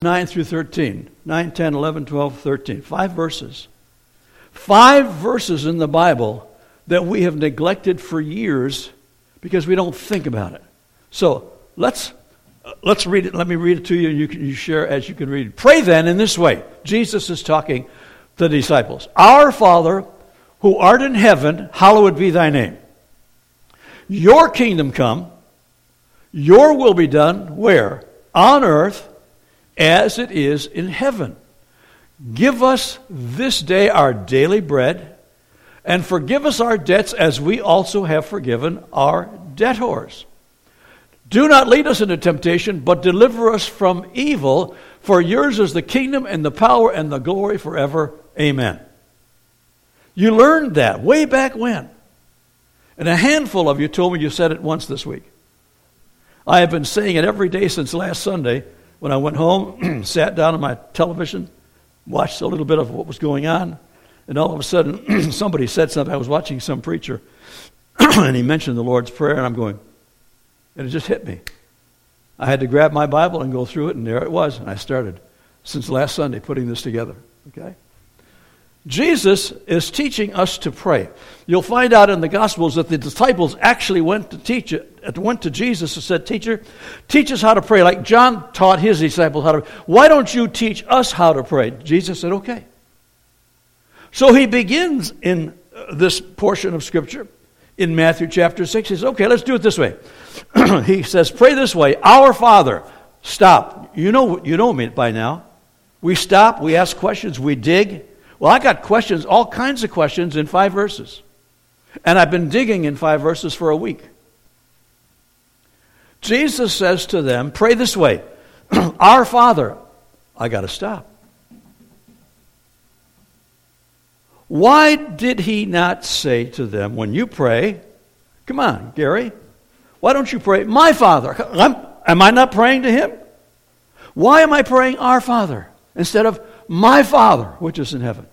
9 through 13. 9, 10, 11, 12, 13. Five verses. Five verses in the Bible that we have neglected for years because we don't think about it. So let's, uh, let's read it. Let me read it to you, and you can you share as you can read. Pray then in this way. Jesus is talking to the disciples. Our Father, who art in heaven, hallowed be thy name. Your kingdom come, your will be done, where? On earth as it is in heaven. Give us this day our daily bread, and forgive us our debts as we also have forgiven our debtors. Do not lead us into temptation, but deliver us from evil, for yours is the kingdom and the power and the glory forever. Amen. You learned that way back when. And a handful of you told me you said it once this week. I have been saying it every day since last Sunday when I went home, sat down on my television, watched a little bit of what was going on, and all of a sudden somebody said something. I was watching some preacher, and he mentioned the Lord's Prayer, and I'm going, and it just hit me. I had to grab my Bible and go through it, and there it was, and I started since last Sunday putting this together. Okay? Jesus is teaching us to pray. You'll find out in the Gospels that the disciples actually went to teach it, went to Jesus and said, Teacher, teach us how to pray. Like John taught his disciples how to pray. Why don't you teach us how to pray? Jesus said, Okay. So he begins in uh, this portion of Scripture in Matthew chapter 6. He says, Okay, let's do it this way. he says, Pray this way Our Father. Stop. You know, you know me by now. We stop, we ask questions, we dig. Well, I got questions, all kinds of questions in five verses. And I've been digging in five verses for a week. Jesus says to them, Pray this way Our Father. I got to stop. Why did he not say to them, when you pray, come on, Gary, why don't you pray, my Father? I'm, am I not praying to him? Why am I praying our Father instead of my Father, which is in heaven.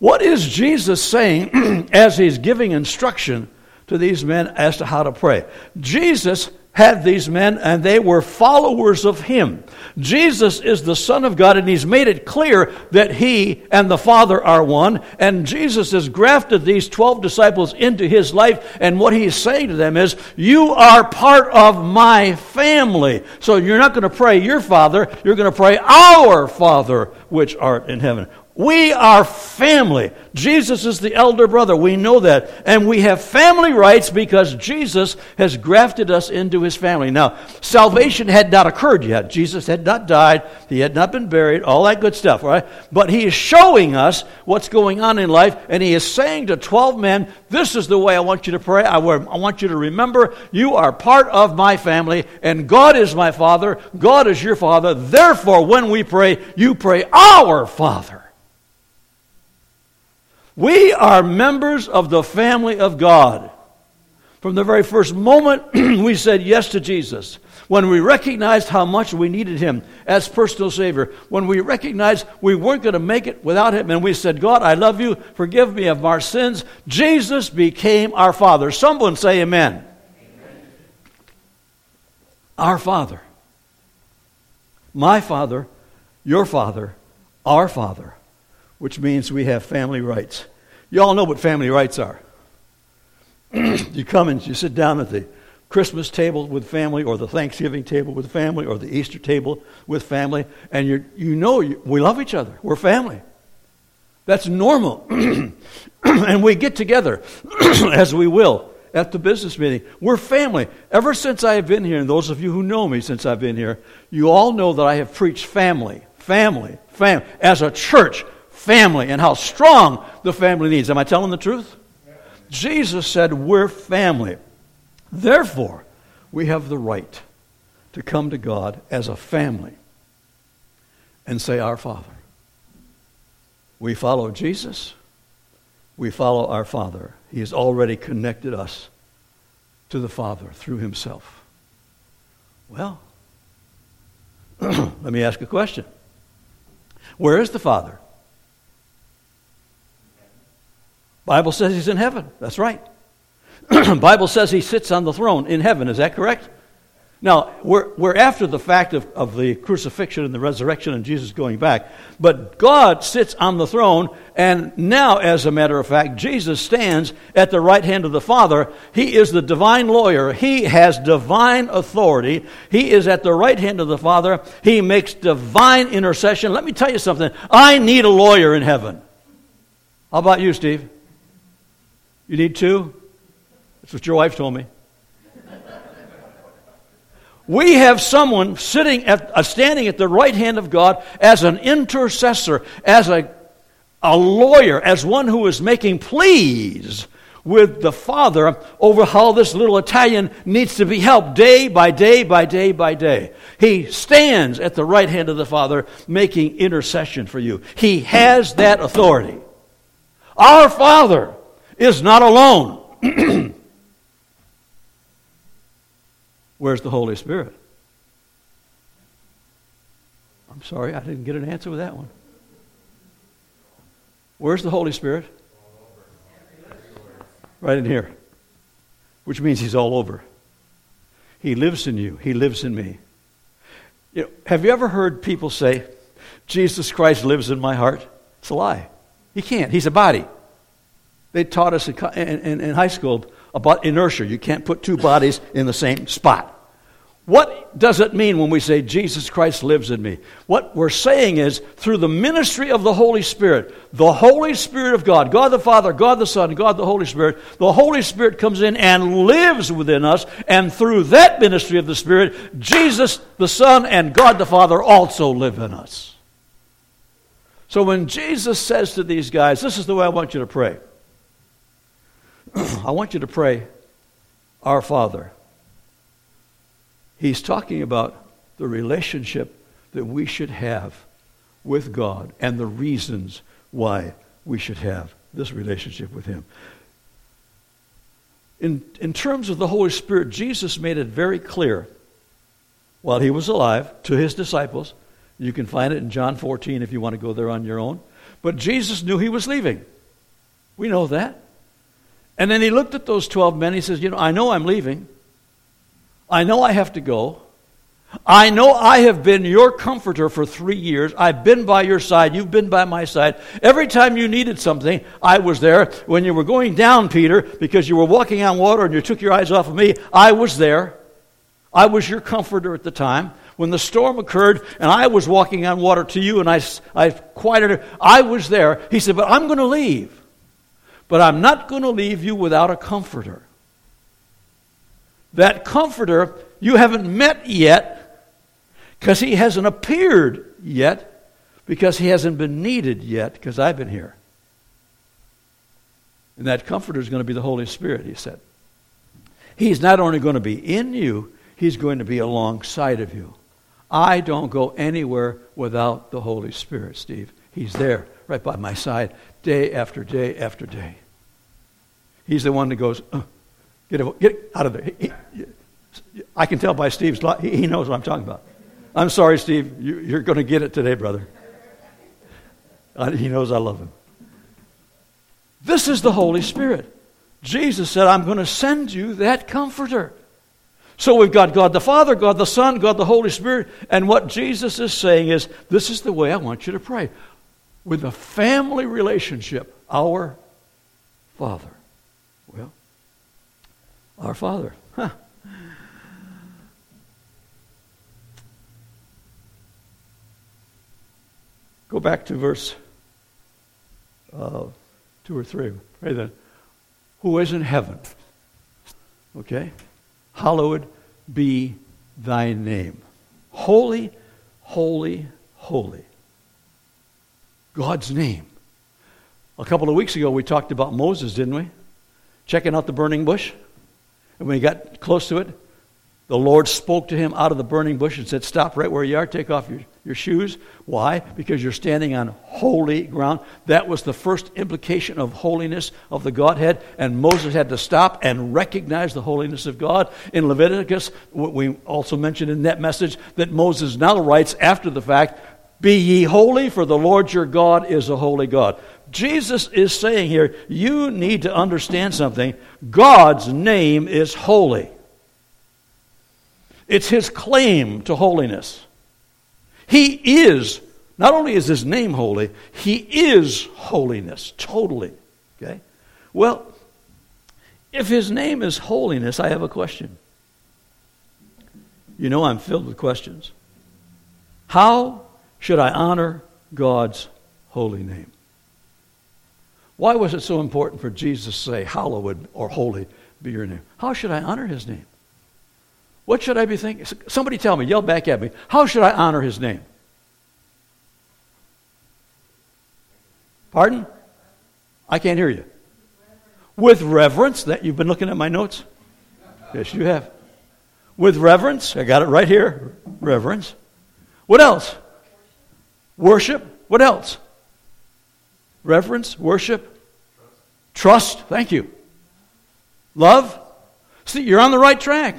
What is Jesus saying as he's giving instruction to these men as to how to pray? Jesus had these men and they were followers of him. Jesus is the Son of God and he's made it clear that he and the Father are one. And Jesus has grafted these 12 disciples into his life. And what he's saying to them is, You are part of my family. So you're not going to pray your Father, you're going to pray our Father which art in heaven. We are family. Jesus is the elder brother. We know that. And we have family rights because Jesus has grafted us into his family. Now, salvation had not occurred yet. Jesus had not died. He had not been buried. All that good stuff, right? But he is showing us what's going on in life. And he is saying to 12 men, This is the way I want you to pray. I want you to remember you are part of my family. And God is my father. God is your father. Therefore, when we pray, you pray our father. We are members of the family of God. From the very first moment we said yes to Jesus, when we recognized how much we needed Him as personal Savior, when we recognized we weren't going to make it without Him, and we said, God, I love you, forgive me of our sins, Jesus became our Father. Someone say amen. amen. Our Father. My Father, your Father, our Father which means we have family rights. You all know what family rights are. you come and you sit down at the Christmas table with family, or the Thanksgiving table with family, or the Easter table with family, and you you know you, we love each other. We're family. That's normal. and we get together, as we will, at the business meeting. We're family. Ever since I have been here, and those of you who know me since I've been here, you all know that I have preached family, family, family. As a church, family and how strong the family needs. Am I telling the truth? Jesus said, We're family. Therefore, we have the right to come to God as a family and say, Our Father. We follow Jesus. We follow our Father. He has already connected us to the Father through Himself. Well, let me ask a question. Where is the Father? Bible says he's in heaven. That's right. Bible says he sits on the throne in heaven. Is that correct? Now, we're, we're after the fact of, of the crucifixion and the resurrection and Jesus going back. But God sits on the throne, and now, as a matter of fact, Jesus stands at the right hand of the Father. He is the divine lawyer. He has divine authority. He is at the right hand of the Father. He makes divine intercession. Let me tell you something. I need a lawyer in heaven. How about you, Steve? You need two? That's what your wife told me. We have someone sitting at, uh, standing at the right hand of God as an intercessor, as a, a lawyer, as one who is making pleas with the Father over how this little Italian needs to be helped day by day by day by day. He stands at the right hand of the Father making intercession for you. He has that authority. Our Father is not alone. Where's the Holy Spirit? I'm sorry, I didn't get an answer with that one. Where's the Holy Spirit? Right in here. Which means He's all over. He lives in you, He lives in me. You know, have you ever heard people say, Jesus Christ lives in my heart? It's a lie. He can't. He's a body. They taught us in, in, in high school about inertia. You can't put two bodies in the same spot. What does it mean when we say Jesus Christ lives in me? What we're saying is through the ministry of the Holy Spirit, the Holy Spirit of God, God the Father, God the Son, God the Holy Spirit, the Holy Spirit comes in and lives within us, and through that ministry of the Spirit, Jesus the Son and God the Father also live in us. So when Jesus says to these guys, This is the way I want you to pray. I want you to pray, Our Father. He's talking about the relationship that we should have with God and the reasons why we should have this relationship with Him. In, in terms of the Holy Spirit, Jesus made it very clear while he was alive to his disciples. You can find it in John 14 if you want to go there on your own. But Jesus knew he was leaving. We know that. And then he looked at those 12 men. He says, You know, I know I'm leaving. I know I have to go. I know I have been your comforter for three years. I've been by your side. You've been by my side. Every time you needed something, I was there. When you were going down, Peter, because you were walking on water and you took your eyes off of me, I was there. I was your comforter at the time. When the storm occurred and I was walking on water to you and I, I quieted her, I was there. He said, But I'm going to leave. But I'm not going to leave you without a comforter. That comforter you haven't met yet because he hasn't appeared yet because he hasn't been needed yet because I've been here. And that comforter is going to be the Holy Spirit, he said. He's not only going to be in you, he's going to be alongside of you. I don't go anywhere without the Holy Spirit, Steve. He's there right by my side day after day after day. He's the one that goes, uh, Get, get out of there. He, he, I can tell by Steve's, he knows what I'm talking about. I'm sorry, Steve. You, are going to get it today, brother. he knows I love him. This is the Holy Spirit. Jesus said, I'm going to send you that comforter. So we've got God the Father, God the Son, God the Holy Spirit. And what Jesus is saying is, this is the way I want you to pray. With a family relationship, our Father. Our Father. Huh. Go back to verse uh, 2 or 3. Pray then. Who is in heaven? Okay? Hallowed be thy name. Holy, holy, holy. God's name. A couple of weeks ago, we talked about Moses, didn't we? Checking out the burning bush. And when he got close to it, the Lord spoke to him out of the burning bush and said, Stop right where you are, take off your, your shoes. Why? Because you're standing on holy ground. That was the first implication of holiness of the Godhead. And Moses had to stop and recognize the holiness of God. In Leviticus, we also mentioned in that message that Moses now writes after the fact, Be ye holy, for the Lord your God is a holy God. Jesus is saying here, you need to understand something. God's name is holy. It's his claim to holiness. He is, not only is his name holy, he is holiness, totally. Okay? Well, if his name is holiness, I have a question. You know I'm filled with questions. How should I honor God's holy name? Why was it so important for Jesus to say, Hallowed or holy be your name? How should I honor his name? What should I be thinking? Somebody tell me, yell back at me. How should I honor his name? Pardon? I can't hear you. With reverence. That you've been looking at my notes? Yes, you have. With reverence. I got it right here. Reverence. What else? Worship. What else? Reverence, worship, trust. Thank you. Love. See, you're on the right track.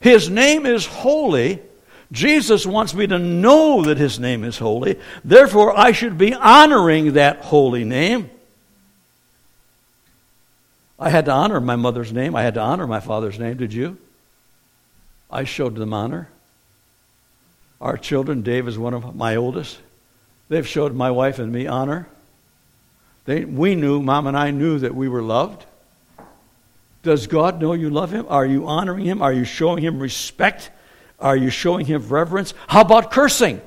His name is holy. Jesus wants me to know that His name is holy. Therefore, I should be honoring that holy name. I had to honor my mother's name. I had to honor my father's name. Did you? I showed them honor. Our children, Dave is one of my oldest. They've showed my wife and me honor. They, we knew, Mom and I knew that we were loved. Does God know you love Him? Are you honoring Him? Are you showing Him respect? Are you showing Him reverence? How about cursing?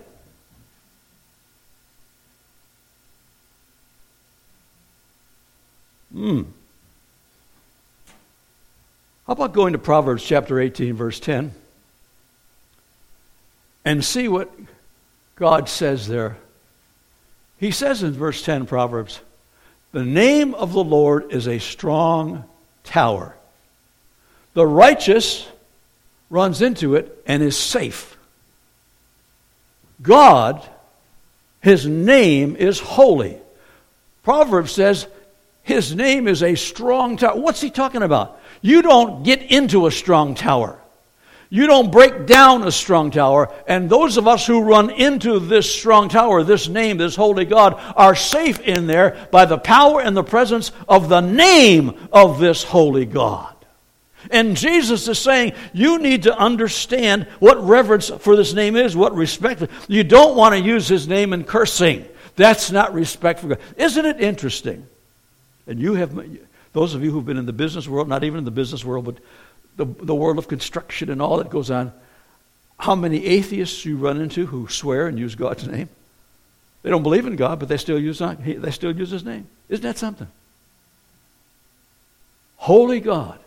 Hmm. How about going to Proverbs chapter 18, verse 10, and see what God says there? He says in verse 10, Proverbs, the name of the Lord is a strong tower. The righteous runs into it and is safe. God, his name is holy. Proverbs says his name is a strong tower. What's he talking about? You don't get into a strong tower. You don't break down a strong tower. And those of us who run into this strong tower, this name, this holy God, are safe in there by the power and the presence of the name of this holy God. And Jesus is saying, you need to understand what reverence for this name is, what respect. You don't want to use his name in cursing. That's not respect for God. Isn't it interesting? And you have, those of you who've been in the business world, not even in the business world, but the, the world of construction and all that goes on, how many atheists you run into who swear and use God's name? They don't believe in God, but they still use, they still use His name. Isn't that something? Holy God.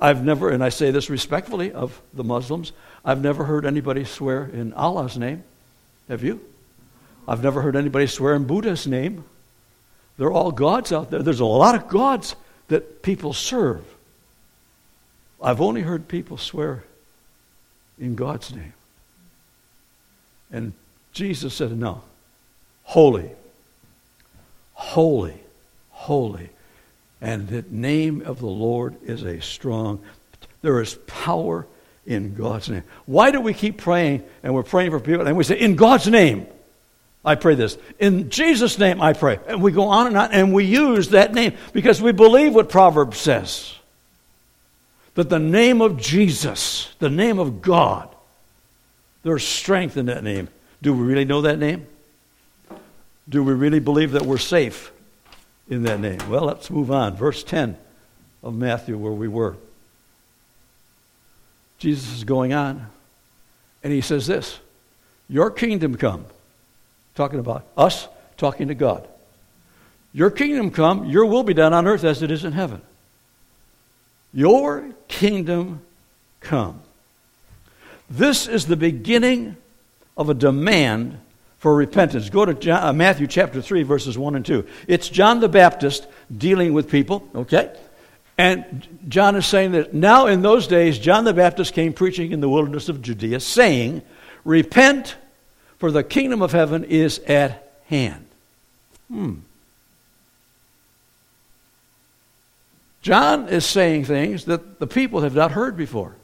I've never, and I say this respectfully of the Muslims, I've never heard anybody swear in Allah's name. Have you? I've never heard anybody swear in Buddha's name. They're all gods out there. There's a lot of gods that people serve. I've only heard people swear in God's name. And Jesus said, No. Holy. Holy. Holy. And the name of the Lord is a strong. There is power in God's name. Why do we keep praying and we're praying for people and we say, In God's name? I pray this. In Jesus' name, I pray. And we go on and on, and we use that name because we believe what Proverbs says that the name of Jesus, the name of God, there's strength in that name. Do we really know that name? Do we really believe that we're safe in that name? Well, let's move on. Verse 10 of Matthew, where we were. Jesus is going on, and he says this Your kingdom come. Talking about us, talking to God. Your kingdom come, your will be done on earth as it is in heaven. Your kingdom come. This is the beginning of a demand for repentance. Go to John, uh, Matthew chapter 3, verses 1 and 2. It's John the Baptist dealing with people, okay? And John is saying that now in those days, John the Baptist came preaching in the wilderness of Judea, saying, Repent, for the kingdom of heaven is at hand. Hmm. John is saying things that the people have not heard before.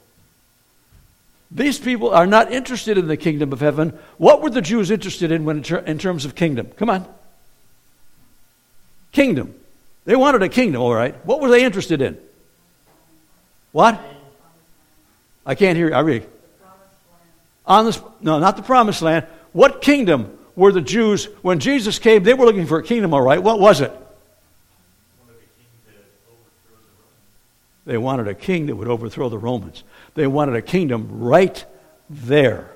These people are not interested in the kingdom of heaven. What were the Jews interested in when in, ter- in terms of kingdom? Come on. Kingdom. They wanted a kingdom, all right. What were they interested in? What? I can't hear you. I read. On this, no, not the promised land. What kingdom were the Jews, when Jesus came, they were looking for a kingdom, all right. What was it? They wanted a king that would overthrow the Romans. They wanted a kingdom right there.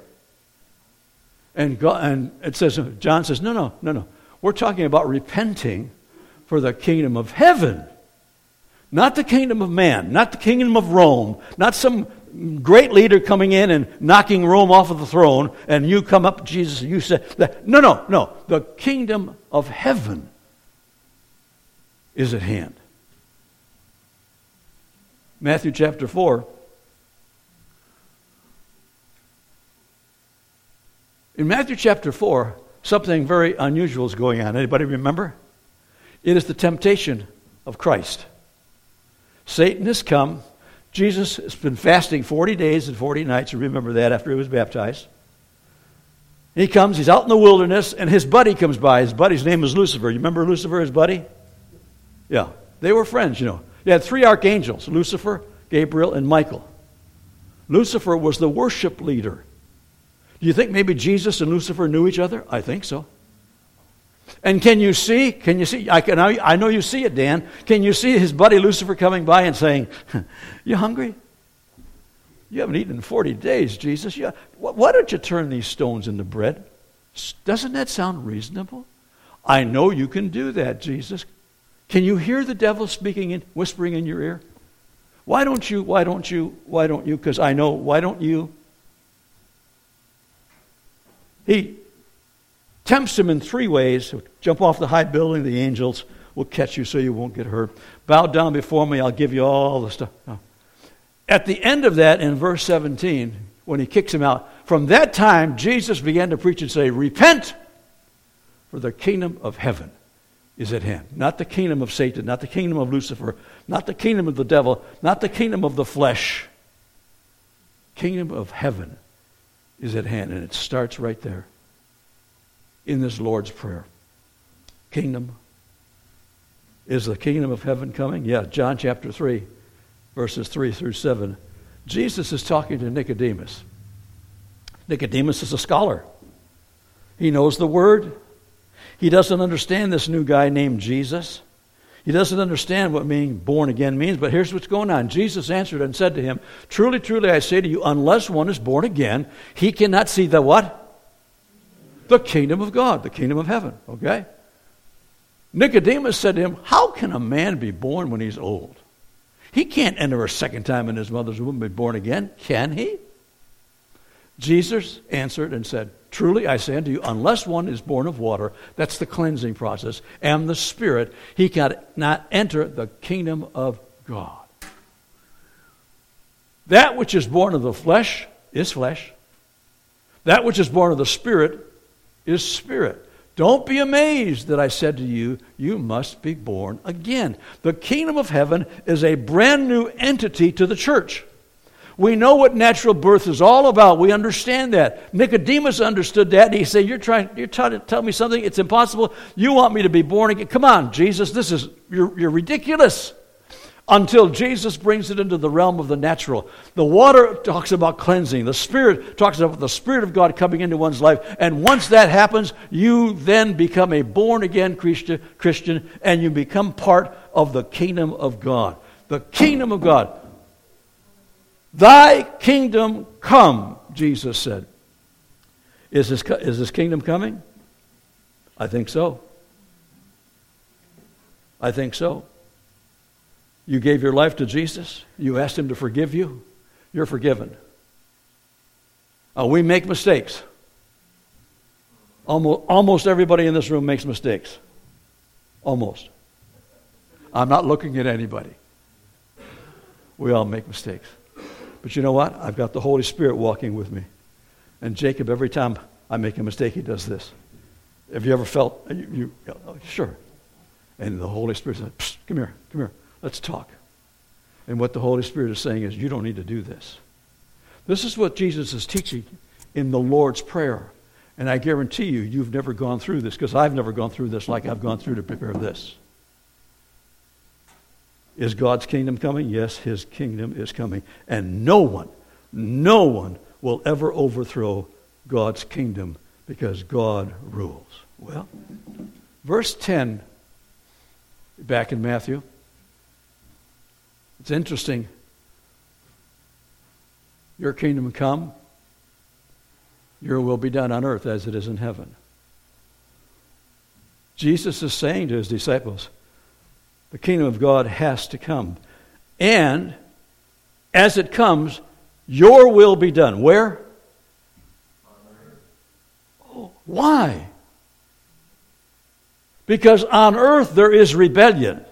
And, God, and it says, John says, no, no, no, no. We're talking about repenting for the kingdom of heaven. Not the kingdom of man, not the kingdom of Rome, not some great leader coming in and knocking Rome off of the throne, and you come up, Jesus, and you say, that. no, no, no. The kingdom of heaven is at hand. Matthew chapter 4. In Matthew chapter 4, something very unusual is going on. Anybody remember? It is the temptation of Christ. Satan has come Jesus has been fasting 40 days and 40 nights. You remember that after he was baptized. He comes, he's out in the wilderness, and his buddy comes by. His buddy's name is Lucifer. You remember Lucifer, his buddy? Yeah. They were friends, you know. They had three archangels Lucifer, Gabriel, and Michael. Lucifer was the worship leader. Do you think maybe Jesus and Lucifer knew each other? I think so. And can you see? Can you see? I, can, I know you see it, Dan. Can you see his buddy Lucifer coming by and saying, You hungry? You haven't eaten in 40 days, Jesus. You, why don't you turn these stones into bread? Doesn't that sound reasonable? I know you can do that, Jesus. Can you hear the devil speaking and whispering in your ear? Why don't you? Why don't you? Why don't you? Because I know, why don't you? He tempts him in three ways jump off the high building, the angels will catch you so you won't get hurt. Bow down before me, I'll give you all the stuff. No. At the end of that, in verse 17, when he kicks him out, from that time, Jesus began to preach and say, Repent, for the kingdom of heaven is at hand. Not the kingdom of Satan, not the kingdom of Lucifer, not the kingdom of the devil, not the kingdom of the flesh. Kingdom of heaven is at hand, and it starts right there in this Lord's Prayer. Kingdom. Is the kingdom of heaven coming? Yeah, John chapter 3, verses 3 through 7. Jesus is talking to Nicodemus. Nicodemus is a scholar. He knows the word. He doesn't understand this new guy named Jesus. He doesn't understand what being born again means, but here's what's going on. Jesus answered and said to him, Truly, truly, I say to you, unless one is born again, he cannot see the what? the kingdom of God, the kingdom of heaven. Okay? Nicodemus said to him, How can a man be born when he's old? He can't enter a second time in his mother's womb and be born again, can he? Jesus answered and said, Truly I say unto you, unless one is born of water, that's the cleansing process, and the Spirit, he cannot enter the kingdom of God. That which is born of the flesh is flesh. That which is born of the Spirit is spirit. Don't be amazed that I said to you, you must be born again. The kingdom of heaven is a brand new entity to the church. We know what natural birth is all about. We understand that. Nicodemus understood that. He said, You're trying, you're trying to tell me something? It's impossible. You want me to be born again? Come on, Jesus, this is, you're, you're ridiculous until Jesus brings it into the realm of the natural. The water talks about cleansing, the Spirit talks about the Spirit of God coming into one's life. And once that happens, you then become a born again Christian and you become part of the kingdom of God. The kingdom of God. Thy kingdom come, Jesus said. Is this, is this kingdom coming? I think so. I think so. You gave your life to Jesus. You asked Him to forgive you. You're forgiven. Uh, we make mistakes. Almost, almost everybody in this room makes mistakes. Almost. I'm not looking at anybody. We all make mistakes. But you know what? I've got the Holy Spirit walking with me. And Jacob, every time I make a mistake, he does this. Have you ever felt? You, you oh, sure. And the Holy Spirit says, "Come here, come here." Let's talk. And what the Holy Spirit is saying is, you don't need to do this. This is what Jesus is teaching in the Lord's Prayer. And I guarantee you, you've never gone through this because I've never gone through this like I've gone through to prepare this. Is God's kingdom coming? Yes, his kingdom is coming. And no one, No one will ever overthrow God's kingdom because God rules. Well, verse 10, back in Matthew, it's interesting. Your kingdom come, your will be done on earth as it is in heaven. Jesus is saying to his disciples, the kingdom of God has to come. And as it comes, your will be done. Where? Why? Because on earth there is rebellion.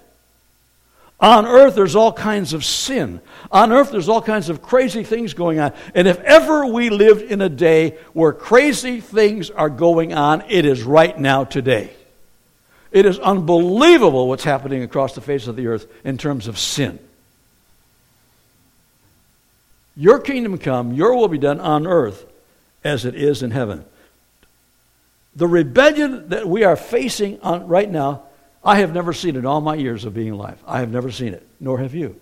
On earth, there's all kinds of sin. On earth, there's all kinds of crazy things going on. And if ever we lived in a day where crazy things are going on, it is right now today. It is unbelievable what's happening across the face of the earth in terms of sin. Your kingdom come, your will be done on earth as it is in heaven. The rebellion that we are facing right now I have never seen in all my years of being alive. I have never seen it, nor have you.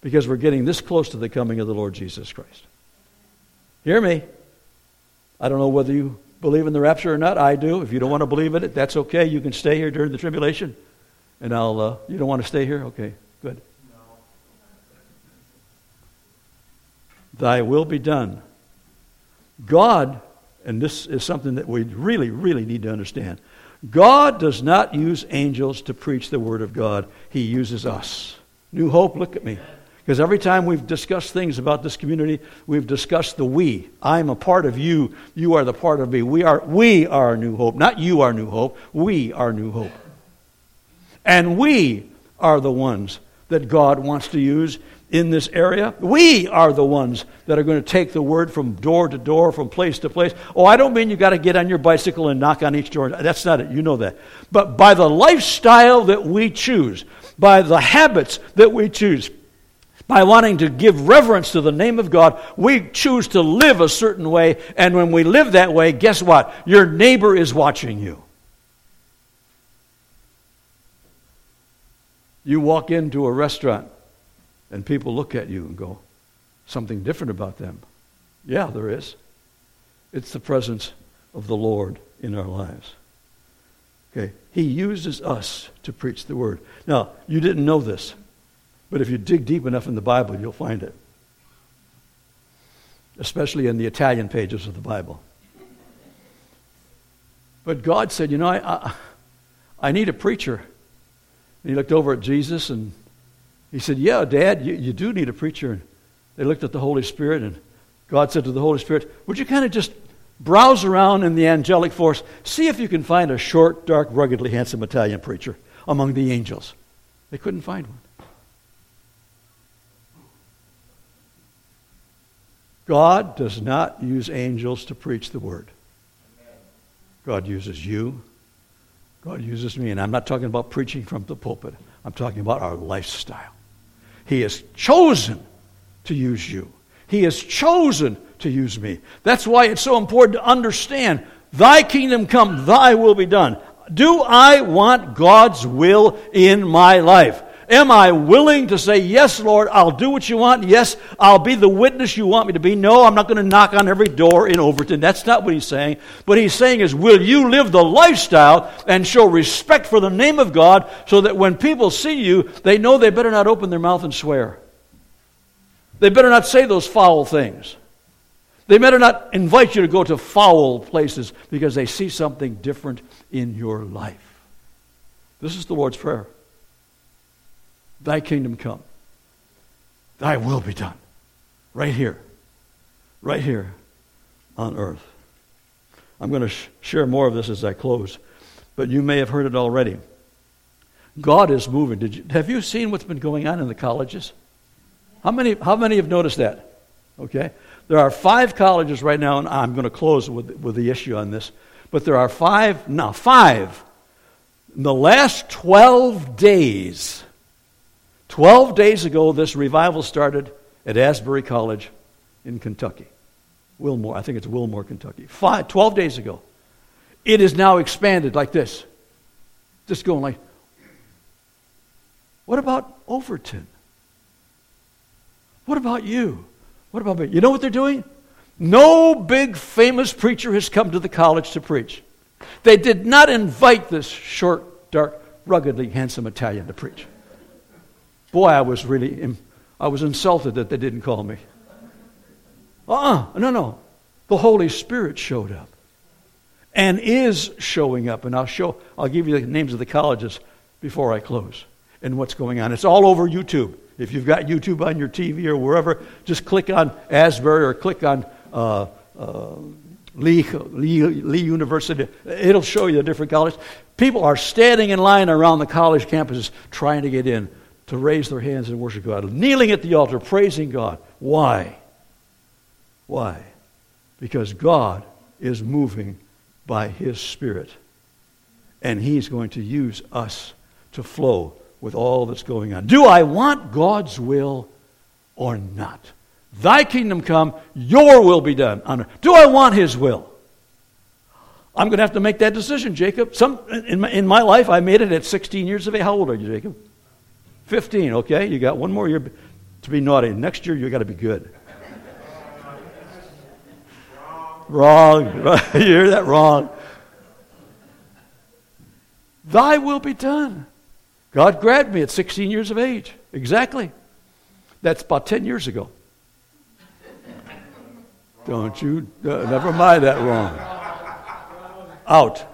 Because we're getting this close to the coming of the Lord Jesus Christ. Hear me. I don't know whether you believe in the rapture or not. I do. If you don't want to believe in it, that's okay. You can stay here during the tribulation. And I'll, uh, you don't want to stay here? Okay, good. No. Thy will be done. God, and this is something that we really, really need to understand. God does not use angels to preach the Word of God, He uses us. New Hope, look at me. Because every time we've discussed things about this community, we've discussed the we. I'm a part of you. You are the part of me. We are, we are New Hope. Not you are New Hope. We are New Hope. And we are the ones that God wants to use in this area. We are the ones that are going to take the word from door to door, from place to place. Oh, I don't mean you've got to get on your bicycle and knock on each door. That's not it. You know that. But by the lifestyle that we choose, by the habits that we choose, by wanting to give reverence to the name of God, we choose to live a certain way. And when we live that way, guess what? Your neighbor is watching you. You walk into a restaurant and people look at you and go, something different about them. Yeah, there is. It's the presence of the Lord in our lives. Okay, He uses us to preach the word. Now, you didn't know this, but if you dig deep enough in the Bible, you'll find it. Especially in the Italian pages of the Bible. But God said, You know, I, I, I need a preacher. And he looked over at Jesus and he said, Yeah, Dad, you, you do need a preacher. And they looked at the Holy Spirit, and God said to the Holy Spirit, Would you kind of just browse around in the angelic force, see if you can find a short, dark, ruggedly handsome Italian preacher among the angels? They couldn't find one. God does not use angels to preach the word. God uses you. God uses me. And I'm not talking about preaching from the pulpit, I'm talking about our lifestyle. He has chosen to use you. He has chosen to use me. That's why it's so important to understand Thy kingdom come, Thy will be done. Do I want God's will in my life? Am I willing to say, Yes, Lord, I'll do what you want? Yes, I'll be the witness you want me to be? No, I'm not going to knock on every door in Overton. That's not what he's saying. What he's saying is, Will you live the lifestyle and show respect for the name of God so that when people see you, they know they better not open their mouth and swear? They better not say those foul things. They better not invite you to go to foul places because they see something different in your life. This is the Lord's Prayer. Thy kingdom come. Thy will be done. Right here. Right here on earth. I'm going to sh- share more of this as I close, but you may have heard it already. God is moving. Did you, have you seen what's been going on in the colleges? How many, how many have noticed that? Okay. There are five colleges right now, and I'm going to close with, with the issue on this, but there are five, now five. In the last 12 days, 12 days ago, this revival started at Asbury College in Kentucky. Wilmore, I think it's Wilmore, Kentucky. Five, 12 days ago. It is now expanded like this. Just going like, what about Overton? What about you? What about me? You know what they're doing? No big famous preacher has come to the college to preach. They did not invite this short, dark, ruggedly handsome Italian to preach. Boy, I was really, I was insulted that they didn't call me. Uh-uh, no, no. The Holy Spirit showed up and is showing up. And I'll show, I'll give you the names of the colleges before I close and what's going on. It's all over YouTube. If you've got YouTube on your TV or wherever, just click on Asbury or click on uh, uh, Lee, Lee, Lee University. It'll show you the different colleges. People are standing in line around the college campuses trying to get in to raise their hands and worship God, kneeling at the altar, praising God. Why? Why? Because God is moving by His Spirit. And He's going to use us to flow with all that's going on. Do I want God's will or not? Thy kingdom come, your will be done. Do I want His will? I'm going to have to make that decision, Jacob. Some, in, my, in my life, I made it at 16 years of age. How old are you, Jacob? 15, okay? You got one more year to be naughty. Next year, you got to be good. Wrong. you hear that? Wrong. Thy will be done. God grabbed me at 16 years of age. Exactly. That's about 10 years ago. Don't you? Uh, never mind that wrong. Out.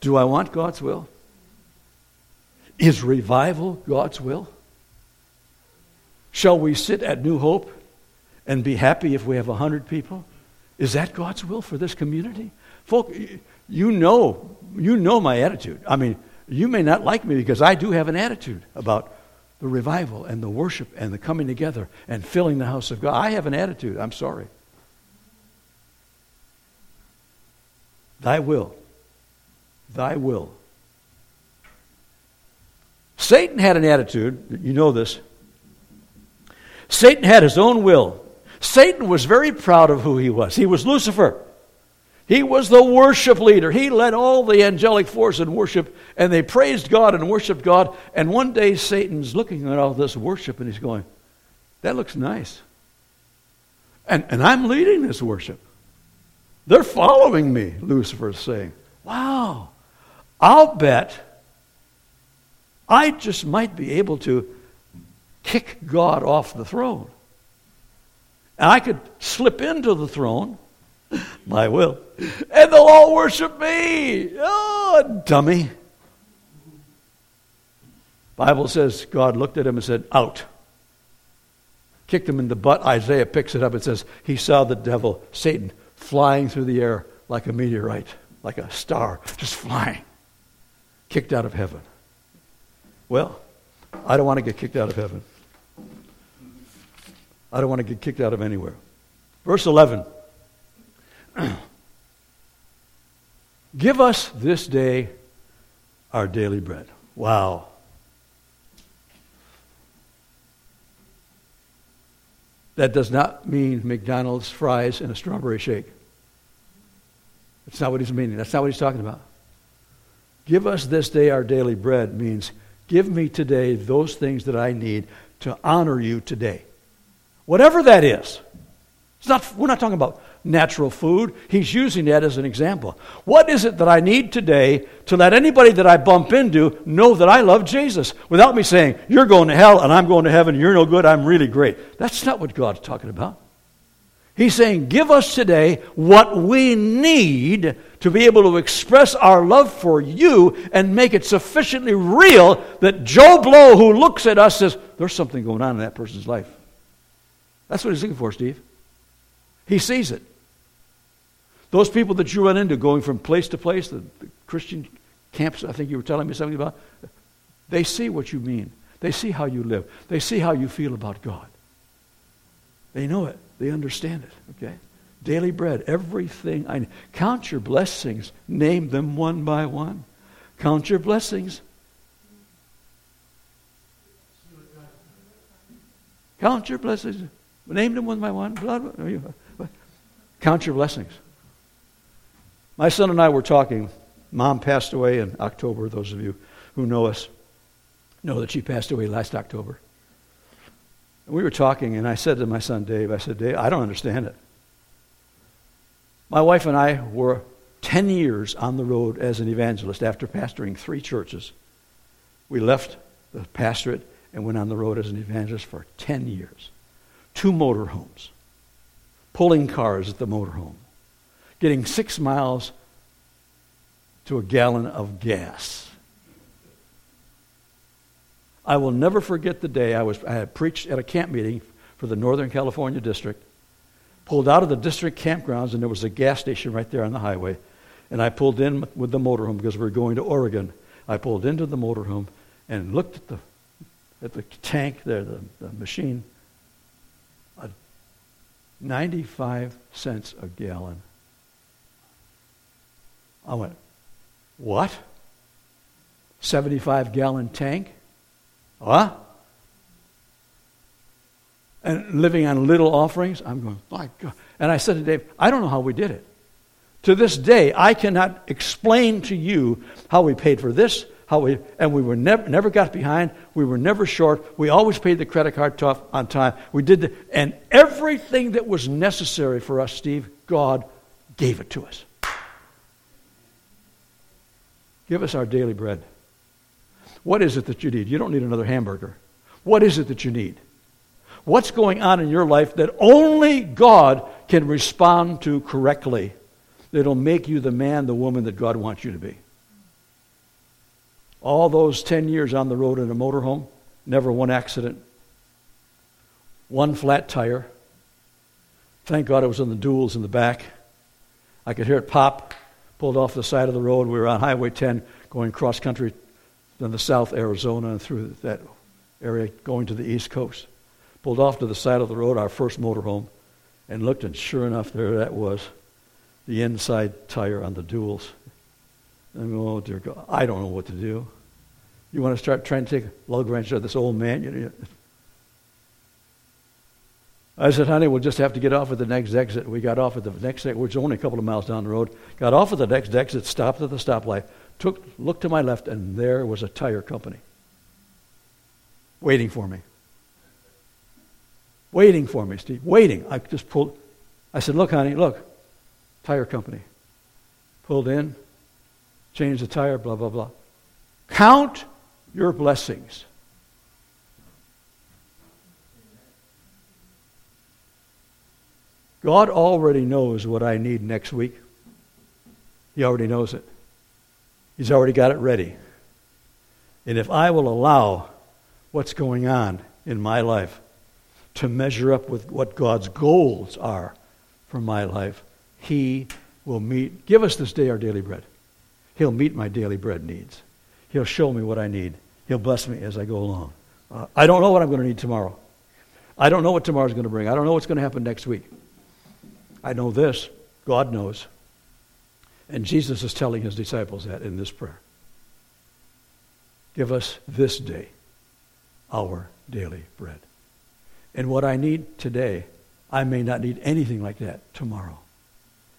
Do I want God's will? Is revival God's will? Shall we sit at New Hope and be happy if we have 100 people? Is that God's will for this community? Folk, you know, you know my attitude. I mean, you may not like me because I do have an attitude about the revival and the worship and the coming together and filling the house of God. I have an attitude. I'm sorry. Thy will. Thy will. Satan had an attitude. You know this. Satan had his own will. Satan was very proud of who he was. He was Lucifer. He was the worship leader. He led all the angelic force in worship, and they praised God and worshiped God. And one day Satan's looking at all this worship, and he's going, That looks nice. And, and I'm leading this worship. They're following me, Lucifer's saying. Wow, I'll bet I just might be able to kick God off the throne. And I could slip into the throne my will. And they'll all worship me. Oh, dummy. Bible says God looked at him and said, Out. Kicked him in the butt. Isaiah picks it up and says, He saw the devil, Satan, flying through the air like a meteorite, like a star, just flying. Kicked out of heaven. Well, I don't want to get kicked out of heaven. I don't want to get kicked out of anywhere. Verse 11. Give us this day our daily bread. Wow. That does not mean McDonald's fries and a strawberry shake. That's not what he's meaning. That's not what he's talking about. Give us this day our daily bread means give me today those things that I need to honor you today. Whatever that is. It's not, we're not talking about natural food. He's using that as an example. What is it that I need today to let anybody that I bump into know that I love Jesus without me saying, You're going to hell and I'm going to heaven, you're no good, I'm really great? That's not what God's talking about. He's saying, Give us today what we need to be able to express our love for you and make it sufficiently real that Joe Blow, who looks at us, says, There's something going on in that person's life. That's what he's looking for, Steve. He sees it. Those people that you run into going from place to place, the, the Christian camps, I think you were telling me something about, they see what you mean. They see how you live. They see how you feel about God. They know it. They understand it. Okay? Daily bread, everything I need. Count your blessings. Name them one by one. Count your blessings. Count your blessings. Name them one by one. Count your blessings. My son and I were talking. Mom passed away in October. Those of you who know us know that she passed away last October. We were talking, and I said to my son Dave, I said, Dave, I don't understand it. My wife and I were 10 years on the road as an evangelist after pastoring three churches. We left the pastorate and went on the road as an evangelist for 10 years. Two motorhomes, pulling cars at the motorhome, getting six miles to a gallon of gas. I will never forget the day I was I had preached at a camp meeting for the Northern California district. Pulled out of the district campgrounds and there was a gas station right there on the highway. And I pulled in with the motorhome because we were going to Oregon. I pulled into the motorhome and looked at the at the tank there, the, the machine. 95 cents a gallon. I went, what? 75 gallon tank? What? And living on little offerings? I'm going, my God. And I said to Dave, I don't know how we did it. To this day, I cannot explain to you how we paid for this, how we, and we were never, never got behind. We were never short. We always paid the credit card tough on time. We did the, and everything that was necessary for us, Steve, God gave it to us. Give us our daily bread. What is it that you need? You don't need another hamburger. What is it that you need? What's going on in your life that only God can respond to correctly that'll make you the man, the woman that God wants you to be? All those 10 years on the road in a motorhome, never one accident, one flat tire. Thank God it was in the duals in the back. I could hear it pop pulled off the side of the road. We were on Highway 10 going cross country in the South Arizona and through that area going to the East Coast. Pulled off to the side of the road, our first motorhome, and looked, and sure enough, there that was, the inside tire on the duals. And oh dear God, I don't know what to do. You want to start trying to take lug wrench of this old man? You know, I said, honey, we'll just have to get off at the next exit. We got off at the next exit, which is only a couple of miles down the road. Got off at the next exit, stopped at the stoplight, took, looked to my left, and there was a tire company waiting for me. Waiting for me, Steve. Waiting. I just pulled. I said, look, honey, look. Tire company. Pulled in, changed the tire, blah, blah, blah. Count your blessings. God already knows what I need next week. He already knows it. He's already got it ready. And if I will allow what's going on in my life to measure up with what God's goals are for my life, He will meet. Give us this day our daily bread. He'll meet my daily bread needs. He'll show me what I need. He'll bless me as I go along. Uh, I don't know what I'm going to need tomorrow. I don't know what tomorrow's going to bring. I don't know what's going to happen next week. I know this God knows. And Jesus is telling his disciples that in this prayer. Give us this day our daily bread. And what I need today, I may not need anything like that tomorrow.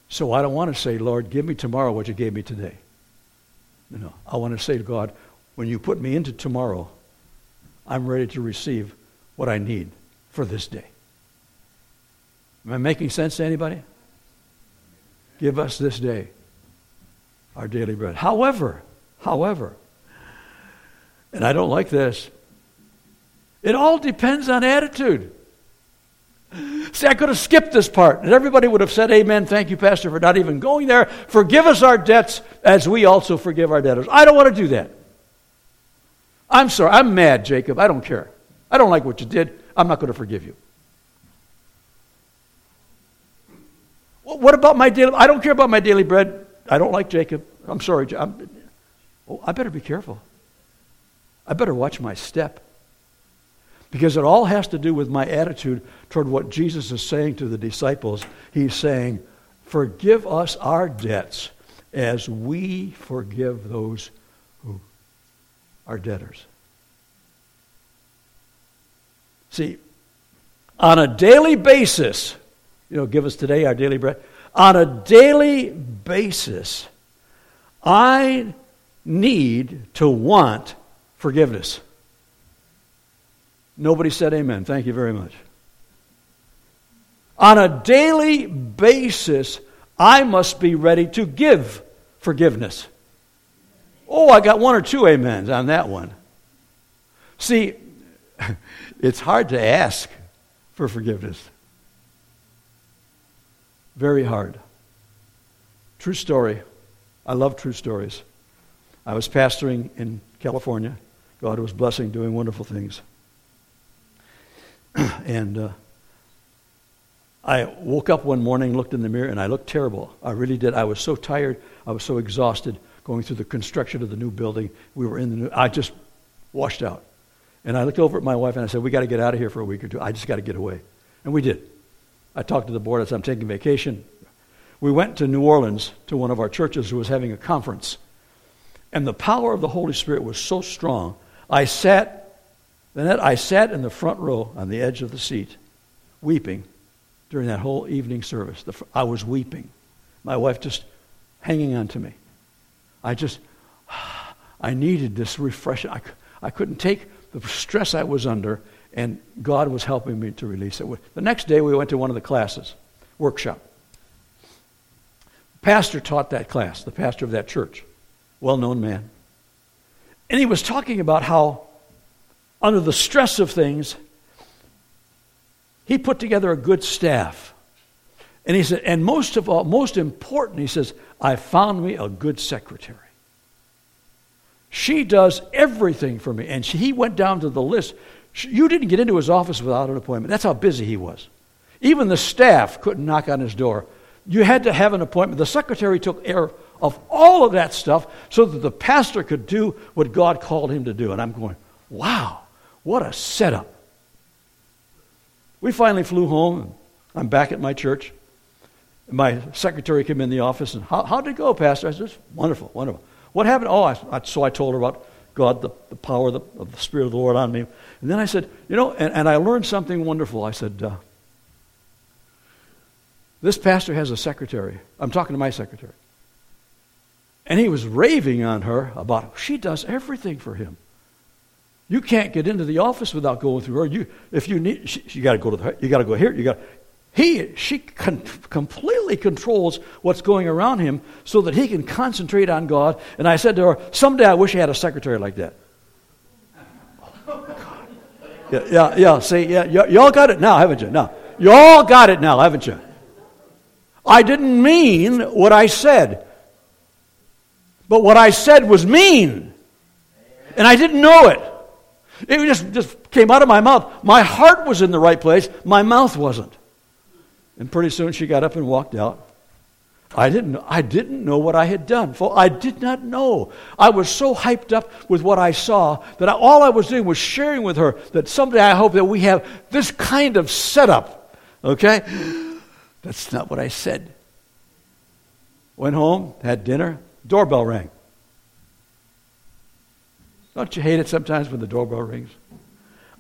So I don't want to say, Lord, give me tomorrow what you gave me today. No, I want to say to God, when you put me into tomorrow, I'm ready to receive what I need for this day. Am I making sense to anybody? Give us this day our daily bread. However, however, and I don't like this, it all depends on attitude. See, I could have skipped this part, and everybody would have said, Amen, thank you, Pastor, for not even going there. Forgive us our debts as we also forgive our debtors. I don't want to do that. I'm sorry. I'm mad, Jacob. I don't care. I don't like what you did. I'm not going to forgive you. What about my daily? I don't care about my daily bread. I don't like Jacob. I'm sorry. I'm, oh, I better be careful. I better watch my step. Because it all has to do with my attitude toward what Jesus is saying to the disciples. He's saying, Forgive us our debts as we forgive those who are debtors. See, on a daily basis, you know, give us today our daily bread. On a daily basis, I need to want forgiveness. Nobody said amen. Thank you very much. On a daily basis, I must be ready to give forgiveness. Oh, I got one or two amens on that one. See, it's hard to ask for forgiveness. Very hard. True story. I love true stories. I was pastoring in California. God was blessing, doing wonderful things. and uh, I woke up one morning, looked in the mirror, and I looked terrible. I really did. I was so tired. I was so exhausted going through the construction of the new building. We were in the new, I just washed out. And I looked over at my wife and I said, We got to get out of here for a week or two. I just got to get away. And we did. I talked to the board. Said, I'm taking vacation. We went to New Orleans to one of our churches who was having a conference. And the power of the Holy Spirit was so strong. I sat, Annette, I sat in the front row on the edge of the seat, weeping during that whole evening service. I was weeping. My wife just hanging on to me. I just, I needed this refreshing. I, I couldn't take the stress I was under, and God was helping me to release it. The next day, we went to one of the classes, workshop. Pastor taught that class, the pastor of that church, well known man. And he was talking about how, under the stress of things, he put together a good staff. And he said, and most of all, most important, he says, I found me a good secretary. She does everything for me. And she, he went down to the list. You didn't get into his office without an appointment. That's how busy he was. Even the staff couldn't knock on his door. You had to have an appointment. The secretary took care of all of that stuff so that the pastor could do what God called him to do. And I'm going, wow, what a setup. We finally flew home. I'm back at my church. My secretary came in the office and, how, how'd it go, Pastor? I said, wonderful, wonderful. What happened? Oh, I, I, so I told her about God, the, the power of the, of the, Spirit of the Lord on me. And then I said, you know, and, and I learned something wonderful. I said, uh, this pastor has a secretary. I'm talking to my secretary. And he was raving on her about she does everything for him. You can't get into the office without going through her. You, if you need, she, you got to go to the, you got to go here. You got, he, she con- completely controls what's going around him so that he can concentrate on God. And I said to her, someday I wish I had a secretary like that. yeah, yeah, yeah. See, yeah, y- y'all got it now, haven't you? Now, y'all got it now, haven't you? I didn't mean what I said, but what I said was mean, and I didn't know it. It just, just came out of my mouth. My heart was in the right place, my mouth wasn't. And pretty soon she got up and walked out. I didn't, I didn't know what I had done. For I did not know. I was so hyped up with what I saw that I, all I was doing was sharing with her that someday I hope that we have this kind of setup. Okay? That's not what I said. Went home, had dinner, doorbell rang. Don't you hate it sometimes when the doorbell rings?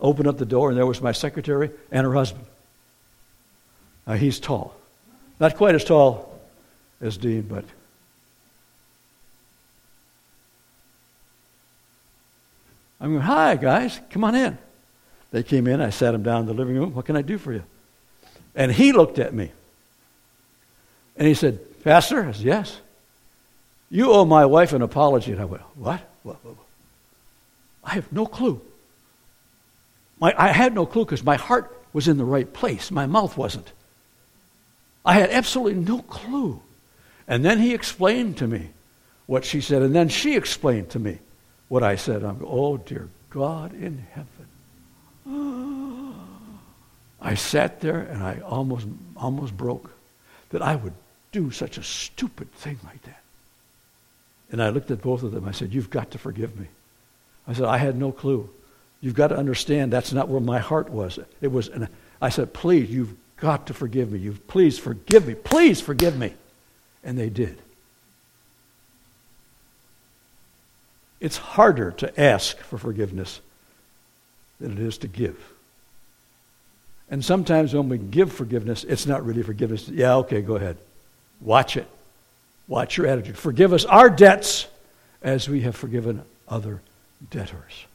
Open up the door, and there was my secretary and her husband. Now, he's tall. Not quite as tall as Dean, but. I'm going, hi, guys, come on in. They came in. I sat them down in the living room. What can I do for you? And he looked at me. And he said, Pastor? I said, yes. You owe my wife an apology. And I went, what? what, what, what? I have no clue. My, I had no clue because my heart was in the right place. My mouth wasn't. I had absolutely no clue. And then he explained to me what she said, and then she explained to me what I said. I'm, oh, dear God in heaven. I sat there and I almost, almost broke that I would do such a stupid thing like that. And I looked at both of them. I said, You've got to forgive me. I said, I had no clue. You've got to understand that's not where my heart was. It was, and I said, please, you've got to forgive me. You please forgive me. Please forgive me. And they did. It's harder to ask for forgiveness than it is to give. And sometimes when we give forgiveness, it's not really forgiveness. Yeah, okay, go ahead. Watch it. Watch your attitude. Forgive us our debts as we have forgiven other debtors.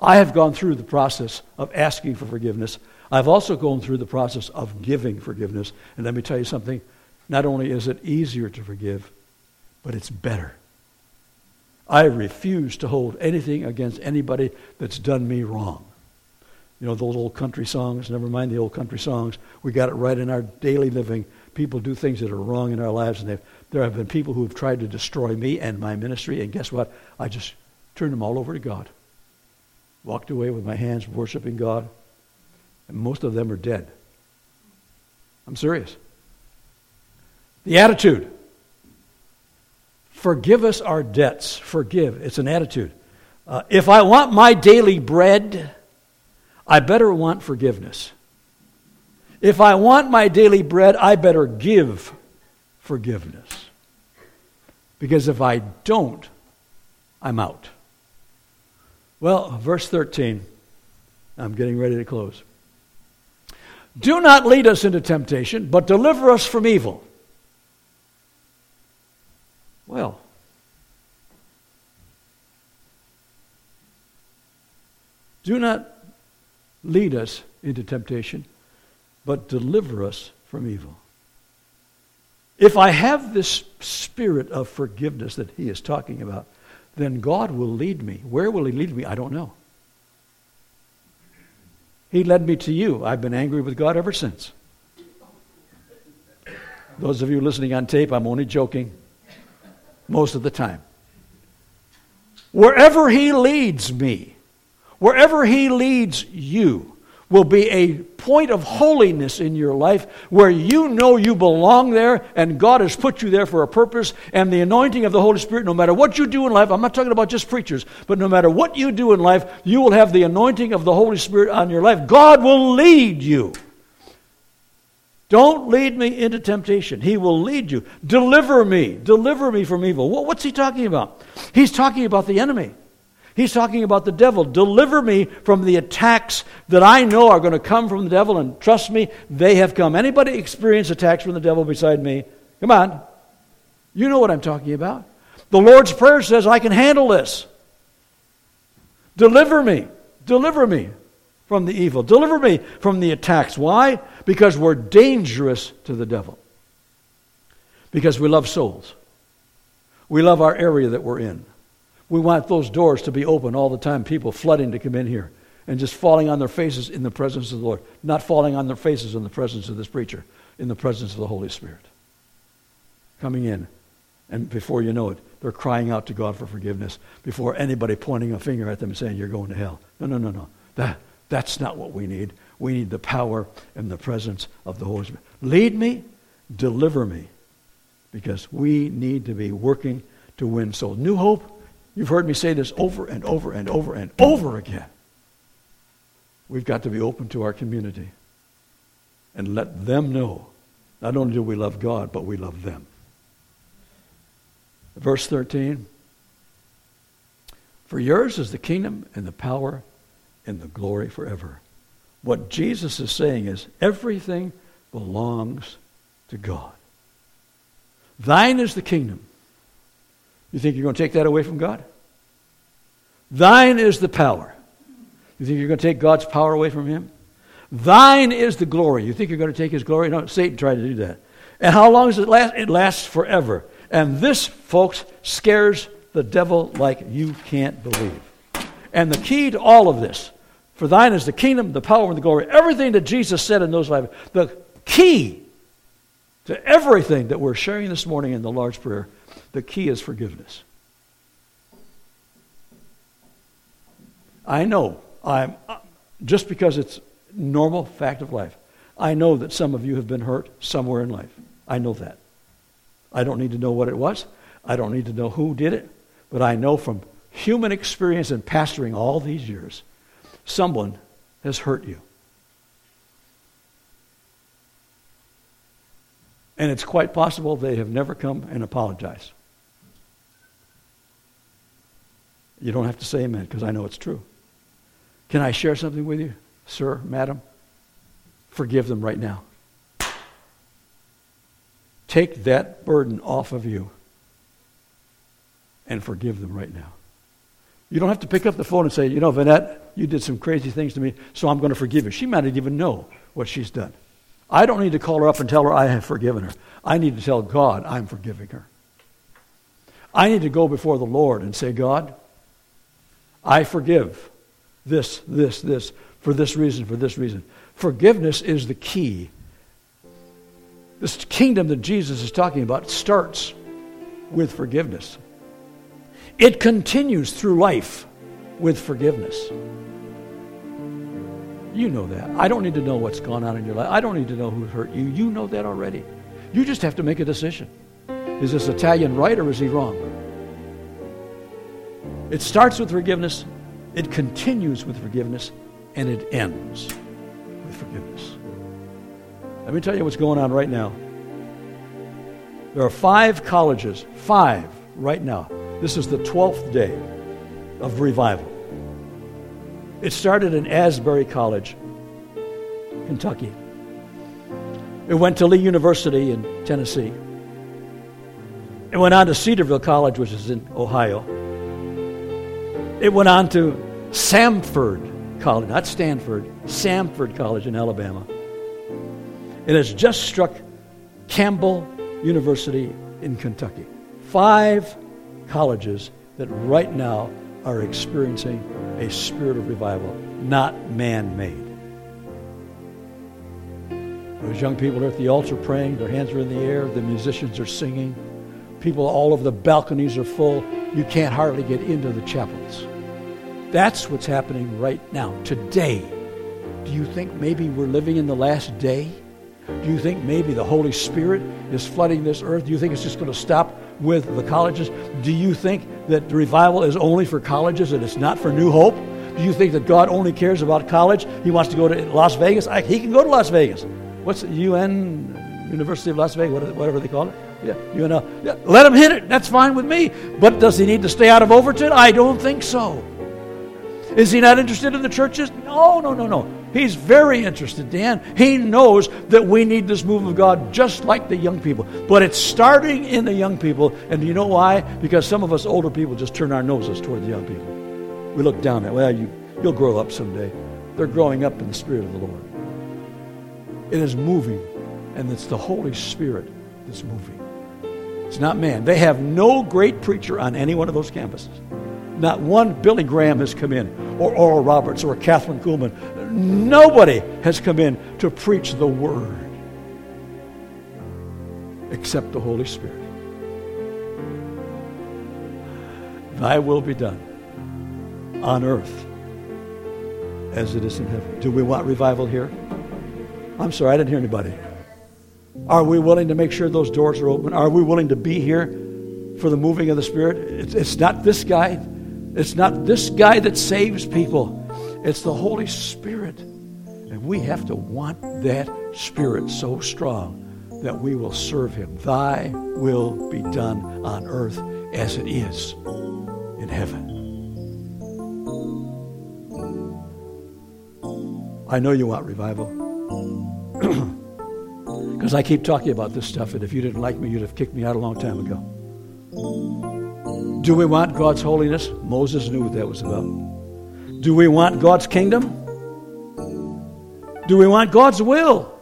I have gone through the process of asking for forgiveness. I've also gone through the process of giving forgiveness. And let me tell you something not only is it easier to forgive, but it's better. I refuse to hold anything against anybody that's done me wrong. You know, those old country songs, never mind the old country songs, we got it right in our daily living. People do things that are wrong in our lives, and there have been people who have tried to destroy me and my ministry, and guess what? I just turned them all over to God. Walked away with my hands worshiping God, and most of them are dead. I'm serious. The attitude. Forgive us our debts. Forgive. It's an attitude. Uh, if I want my daily bread, I better want forgiveness. If I want my daily bread, I better give forgiveness. Because if I don't, I'm out. Well, verse 13. I'm getting ready to close. Do not lead us into temptation, but deliver us from evil. Well, do not lead us into temptation, but deliver us from evil. If I have this spirit of forgiveness that he is talking about, then God will lead me. Where will he lead me? I don't know. He led me to you. I've been angry with God ever since. Those of you listening on tape, I'm only joking most of the time. Wherever He leads me, wherever He leads you, will be a point of holiness in your life where you know you belong there and God has put you there for a purpose and the anointing of the Holy Spirit, no matter what you do in life, I'm not talking about just preachers, but no matter what you do in life, you will have the anointing of the Holy Spirit on your life. God will lead you. Don't lead me into temptation. He will lead you. Deliver me. Deliver me from evil. What's he talking about? He's talking about the enemy. He's talking about the devil. Deliver me from the attacks that I know are going to come from the devil, and trust me, they have come. Anybody experience attacks from the devil beside me? Come on. You know what I'm talking about. The Lord's Prayer says, I can handle this. Deliver me. Deliver me from the evil. Deliver me from the attacks. Why? Because we're dangerous to the devil. Because we love souls. We love our area that we're in. We want those doors to be open all the time, people flooding to come in here and just falling on their faces in the presence of the Lord, not falling on their faces in the presence of this preacher, in the presence of the Holy Spirit. Coming in, and before you know it, they're crying out to God for forgiveness before anybody pointing a finger at them and saying, You're going to hell. No, no, no, no. That, that's not what we need. We need the power and the presence of the Holy Spirit. Lead me, deliver me, because we need to be working to win souls. New Hope, you've heard me say this over and over and over and over again. We've got to be open to our community and let them know not only do we love God, but we love them. Verse 13 For yours is the kingdom and the power and the glory forever. What Jesus is saying is everything belongs to God. Thine is the kingdom. You think you're going to take that away from God? Thine is the power. You think you're going to take God's power away from him? Thine is the glory. You think you're going to take his glory? No, Satan tried to do that. And how long does it last? It lasts forever. And this, folks, scares the devil like you can't believe. And the key to all of this for thine is the kingdom, the power, and the glory. Everything that Jesus said in those five. The key to everything that we're sharing this morning in the Lord's Prayer, the key is forgiveness. I know, I'm, just because it's normal fact of life, I know that some of you have been hurt somewhere in life. I know that. I don't need to know what it was. I don't need to know who did it. But I know from human experience and pastoring all these years someone has hurt you. And it's quite possible they have never come and apologized. You don't have to say amen because I know it's true. Can I share something with you, sir, madam? Forgive them right now. Take that burden off of you and forgive them right now. You don't have to pick up the phone and say, you know, Vanette, you did some crazy things to me, so I'm going to forgive you. She might not even know what she's done. I don't need to call her up and tell her I have forgiven her. I need to tell God I'm forgiving her. I need to go before the Lord and say, God, I forgive this, this, this, for this reason, for this reason. Forgiveness is the key. This kingdom that Jesus is talking about starts with forgiveness. It continues through life with forgiveness. You know that. I don't need to know what's gone on in your life. I don't need to know who hurt you. You know that already. You just have to make a decision. Is this Italian right or is he wrong? It starts with forgiveness, it continues with forgiveness, and it ends with forgiveness. Let me tell you what's going on right now. There are five colleges, five right now. This is the 12th day of revival. It started in Asbury College, Kentucky. It went to Lee University in Tennessee. It went on to Cedarville College, which is in Ohio. It went on to Samford College, not Stanford, Samford College in Alabama. It has just struck Campbell University in Kentucky. Five colleges that right now are experiencing a spirit of revival, not man made. Those young people are at the altar praying, their hands are in the air, the musicians are singing, people all over the balconies are full. You can't hardly get into the chapels. That's what's happening right now, today. Do you think maybe we're living in the last day? Do you think maybe the Holy Spirit is flooding this earth? Do you think it's just going to stop with the colleges? Do you think that the revival is only for colleges and it's not for New Hope? Do you think that God only cares about college? He wants to go to Las Vegas? I, he can go to Las Vegas. What's it, UN, University of Las Vegas, whatever they call it? Yeah, UNL. Yeah, let him hit it. That's fine with me. But does he need to stay out of Overton? I don't think so. Is he not interested in the churches? No, no, no, no. He's very interested, Dan. He knows that we need this move of God just like the young people. But it's starting in the young people. And do you know why? Because some of us older people just turn our noses toward the young people. We look down at, well, you, you'll grow up someday. They're growing up in the Spirit of the Lord. It is moving, and it's the Holy Spirit that's moving. It's not man. They have no great preacher on any one of those campuses. Not one Billy Graham has come in, or Oral Roberts, or Kathryn Kuhlman. Nobody has come in to preach the Word except the Holy Spirit. Thy will be done on earth as it is in heaven. Do we want revival here? I'm sorry, I didn't hear anybody. Are we willing to make sure those doors are open? Are we willing to be here for the moving of the Spirit? It's, it's not this guy. It's not this guy that saves people. It's the Holy Spirit. We have to want that Spirit so strong that we will serve Him. Thy will be done on earth as it is in heaven. I know you want revival. Because I keep talking about this stuff, and if you didn't like me, you'd have kicked me out a long time ago. Do we want God's holiness? Moses knew what that was about. Do we want God's kingdom? Do we want God's will?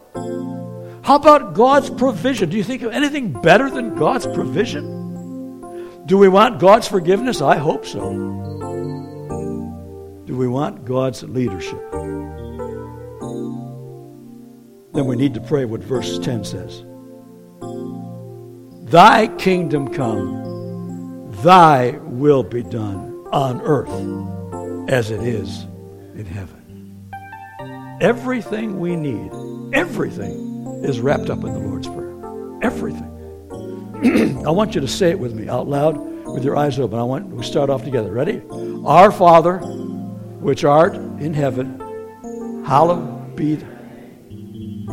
How about God's provision? Do you think of anything better than God's provision? Do we want God's forgiveness? I hope so. Do we want God's leadership? Then we need to pray what verse 10 says Thy kingdom come, thy will be done on earth as it is in heaven. Everything we need, everything is wrapped up in the Lord's Prayer. Everything. I want you to say it with me out loud with your eyes open. I want we start off together. Ready? Our Father, which art in heaven, hallowed be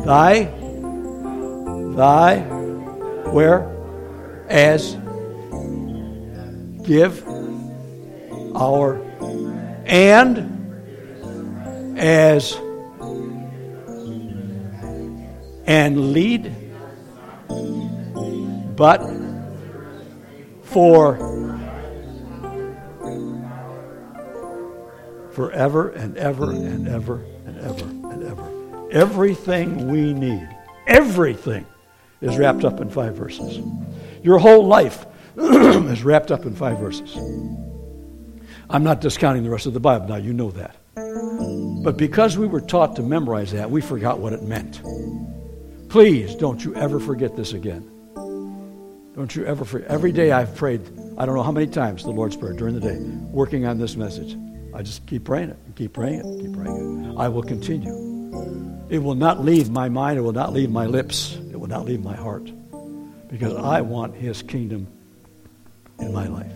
thy thy where as give our and as and lead but for forever and ever and ever and ever and ever. Everything we need, everything is wrapped up in five verses. Your whole life is wrapped up in five verses. I'm not discounting the rest of the Bible. Now, you know that. But because we were taught to memorize that, we forgot what it meant. Please don't you ever forget this again. Don't you ever forget. Every day I've prayed, I don't know how many times the Lord's Prayer during the day, working on this message. I just keep praying it, keep praying it, keep praying it. I will continue. It will not leave my mind, it will not leave my lips, it will not leave my heart. Because I want His kingdom in my life.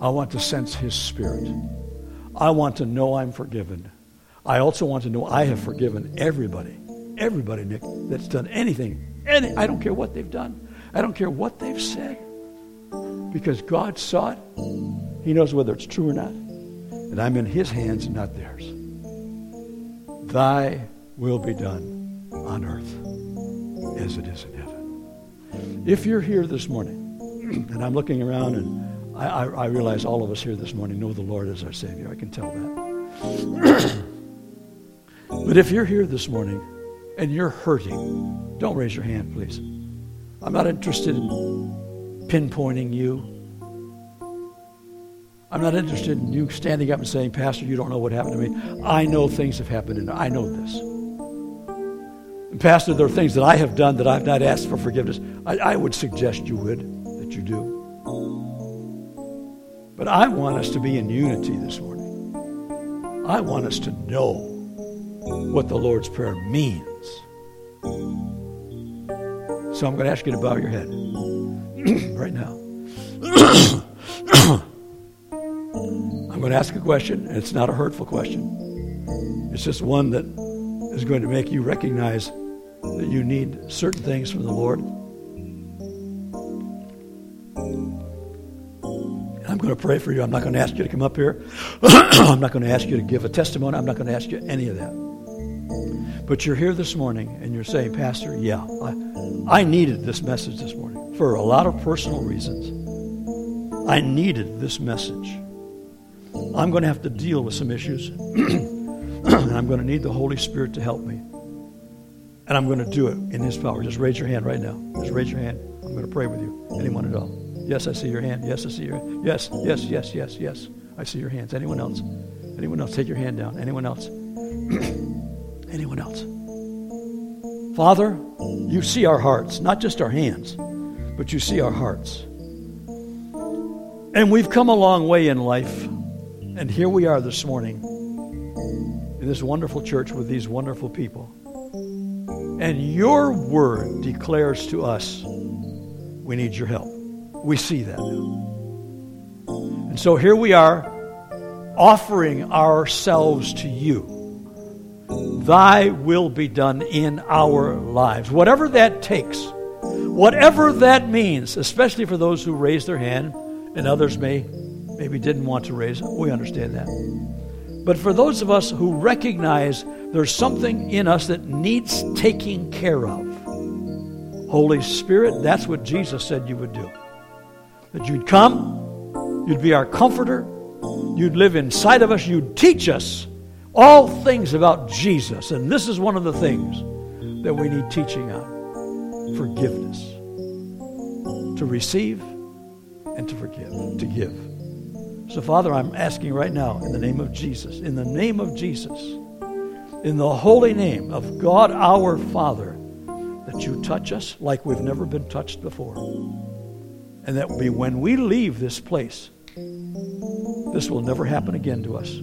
I want to sense His Spirit. I want to know I'm forgiven. I also want to know I have forgiven everybody, everybody, Nick, that's done anything. Any, I don't care what they've done. I don't care what they've said. Because God saw it. He knows whether it's true or not. And I'm in His hands, not theirs. Thy will be done on earth as it is in heaven. If you're here this morning, and I'm looking around and I, I, I realize all of us here this morning know the Lord as our Savior. I can tell that. but if you're here this morning and you're hurting, don't raise your hand, please. I'm not interested in pinpointing you. I'm not interested in you standing up and saying, Pastor, you don't know what happened to me. I know things have happened, and I know this. And Pastor, there are things that I have done that I've not asked for forgiveness. I, I would suggest you would, that you do. But I want us to be in unity this morning. I want us to know what the Lord's Prayer means. So I'm going to ask you to bow your head right now. I'm going to ask a question, and it's not a hurtful question. It's just one that is going to make you recognize that you need certain things from the Lord. I'm going to pray for you. I'm not going to ask you to come up here. I'm not going to ask you to give a testimony. I'm not going to ask you any of that. But you're here this morning and you're saying, Pastor, yeah, I, I needed this message this morning for a lot of personal reasons. I needed this message. I'm going to have to deal with some issues, and I'm going to need the Holy Spirit to help me. And I'm going to do it in His power. Just raise your hand right now. Just raise your hand. I'm going to pray with you. Anyone at all? Yes, I see your hand. Yes, I see your hand. Yes, yes, yes, yes, yes. I see your hands. Anyone else? Anyone else? Take your hand down. Anyone else? anyone else. Father, you see our hearts, not just our hands, but you see our hearts. And we've come a long way in life. And here we are this morning in this wonderful church with these wonderful people. And your word declares to us we need your help. We see that now. And so here we are offering ourselves to you Thy will be done in our lives. Whatever that takes, whatever that means, especially for those who raise their hand and others may maybe didn't want to raise. We understand that. But for those of us who recognize there's something in us that needs taking care of, Holy Spirit, that's what Jesus said you would do. That you'd come, you'd be our comforter, you'd live inside of us, you'd teach us all things about Jesus. And this is one of the things that we need teaching on forgiveness. To receive and to forgive, to give. So, Father, I'm asking right now in the name of Jesus, in the name of Jesus, in the holy name of God our Father, that you touch us like we've never been touched before. And that be when we leave this place, this will never happen again to us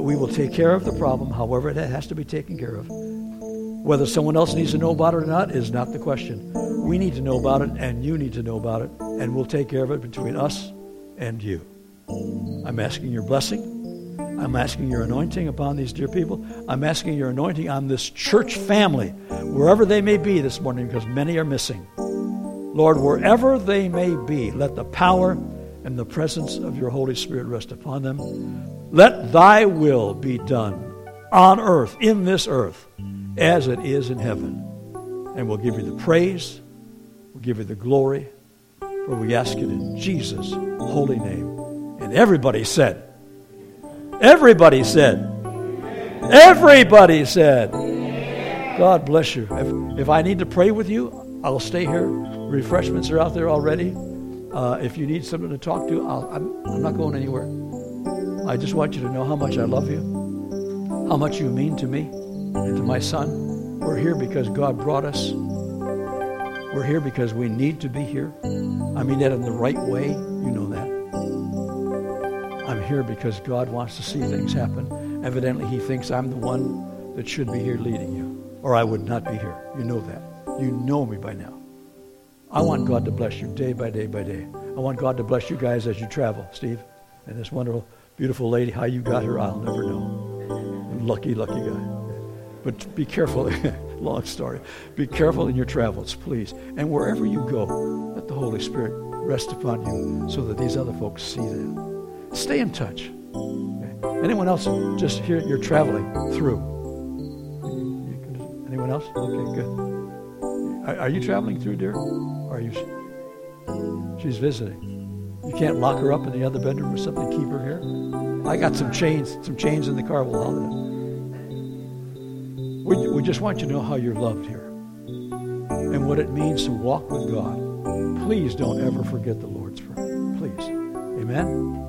that we will take care of the problem, however it has to be taken care of. Whether someone else needs to know about it or not is not the question. We need to know about it, and you need to know about it, and we'll take care of it between us and you. I'm asking your blessing. I'm asking your anointing upon these dear people. I'm asking your anointing on this church family, wherever they may be this morning, because many are missing. Lord, wherever they may be, let the power and the presence of your Holy Spirit rest upon them. Let thy will be done on earth, in this earth, as it is in heaven. And we'll give you the praise, we'll give you the glory, for we ask it in Jesus' holy name. And everybody said, Everybody said. Everybody said. God bless you. If, if I need to pray with you, I'll stay here. Refreshments are out there already. Uh, if you need someone to talk to, i I'm, I'm not going anywhere. I just want you to know how much I love you, how much you mean to me and to my son. We're here because God brought us. We're here because we need to be here. I mean that in the right way. You know that. I'm here because God wants to see things happen. Evidently, He thinks I'm the one that should be here leading you, or I would not be here. You know that. You know me by now. I want God to bless you day by day by day. I want God to bless you guys as you travel, Steve, and this wonderful, beautiful lady. How you got her, I'll never know. Lucky, lucky guy. But be careful. Long story. Be careful in your travels, please. And wherever you go, let the Holy Spirit rest upon you so that these other folks see that. Stay in touch. Anyone else just here you're traveling through? Anyone else? Okay, good. Are, are you traveling through, dear? Are you? She's visiting. You can't lock her up in the other bedroom or something. Keep her here. I got some chains, some chains in the car. We'll haul it. We, we just want you to know how you're loved here and what it means to walk with God. Please don't ever forget the Lord's Prayer. Please. Amen.